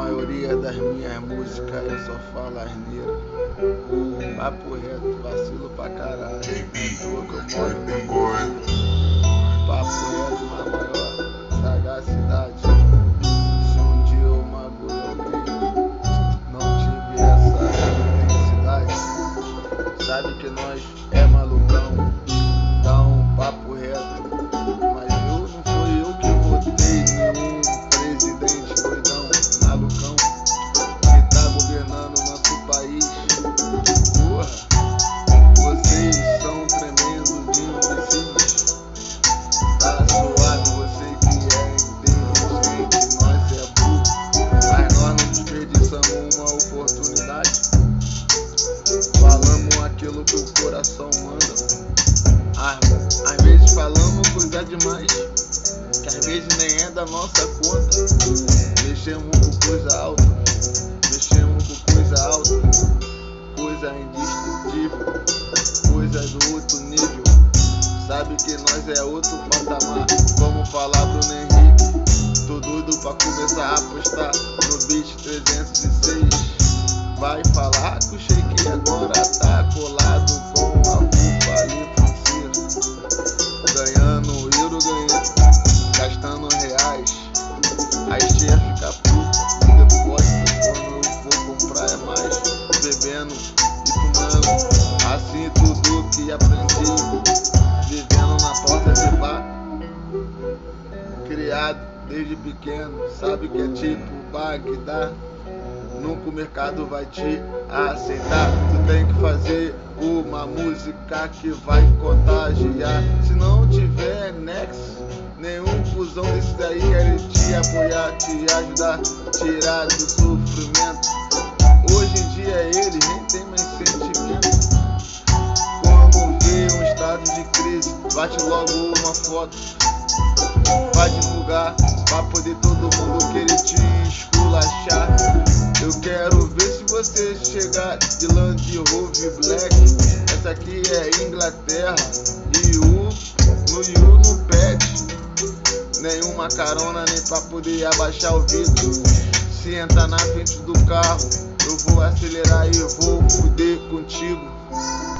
maioria das minhas músicas eu só falo asneira. Papo reto, vacilo pra caralho. Tua que eu moro. Aquilo que o coração manda. Às, às vezes falamos coisa demais, que às vezes nem é da nossa conta. Mexemos com coisa alta, mexemos com coisa alta, coisa indestrutível, coisa do outro nível. Sabe que nós é outro patamar, vamos falar Bruno Henrique. Tô doido pra começar a apostar no beat 306. Vai falar que o Shake agora tá Aí tia fica puta, no depósito quando eu for comprar é mais. Bebendo e fumando, assim tudo que aprendi. Vivendo na porta de bar, criado desde pequeno, sabe que é tipo Bagdá. Nunca o mercado vai te aceitar. Tu tem que fazer uma música que vai contagiar. Se não tiver nexo, nenhum fusão desse daí quer te apoiar, te ajudar, tirar do sofrimento. Hoje em dia ele nem tem mais sentimento. Quando vê um estado de crise, bate logo uma foto. Vai divulgar, pra poder todo mundo querer te esculachar. Eu quero ver se você chegar de Land Rover Black. Essa aqui é Inglaterra. E o no no pet. Nenhuma carona nem pra poder abaixar o vidro. Se entrar na frente do carro, eu vou acelerar e vou fuder contigo.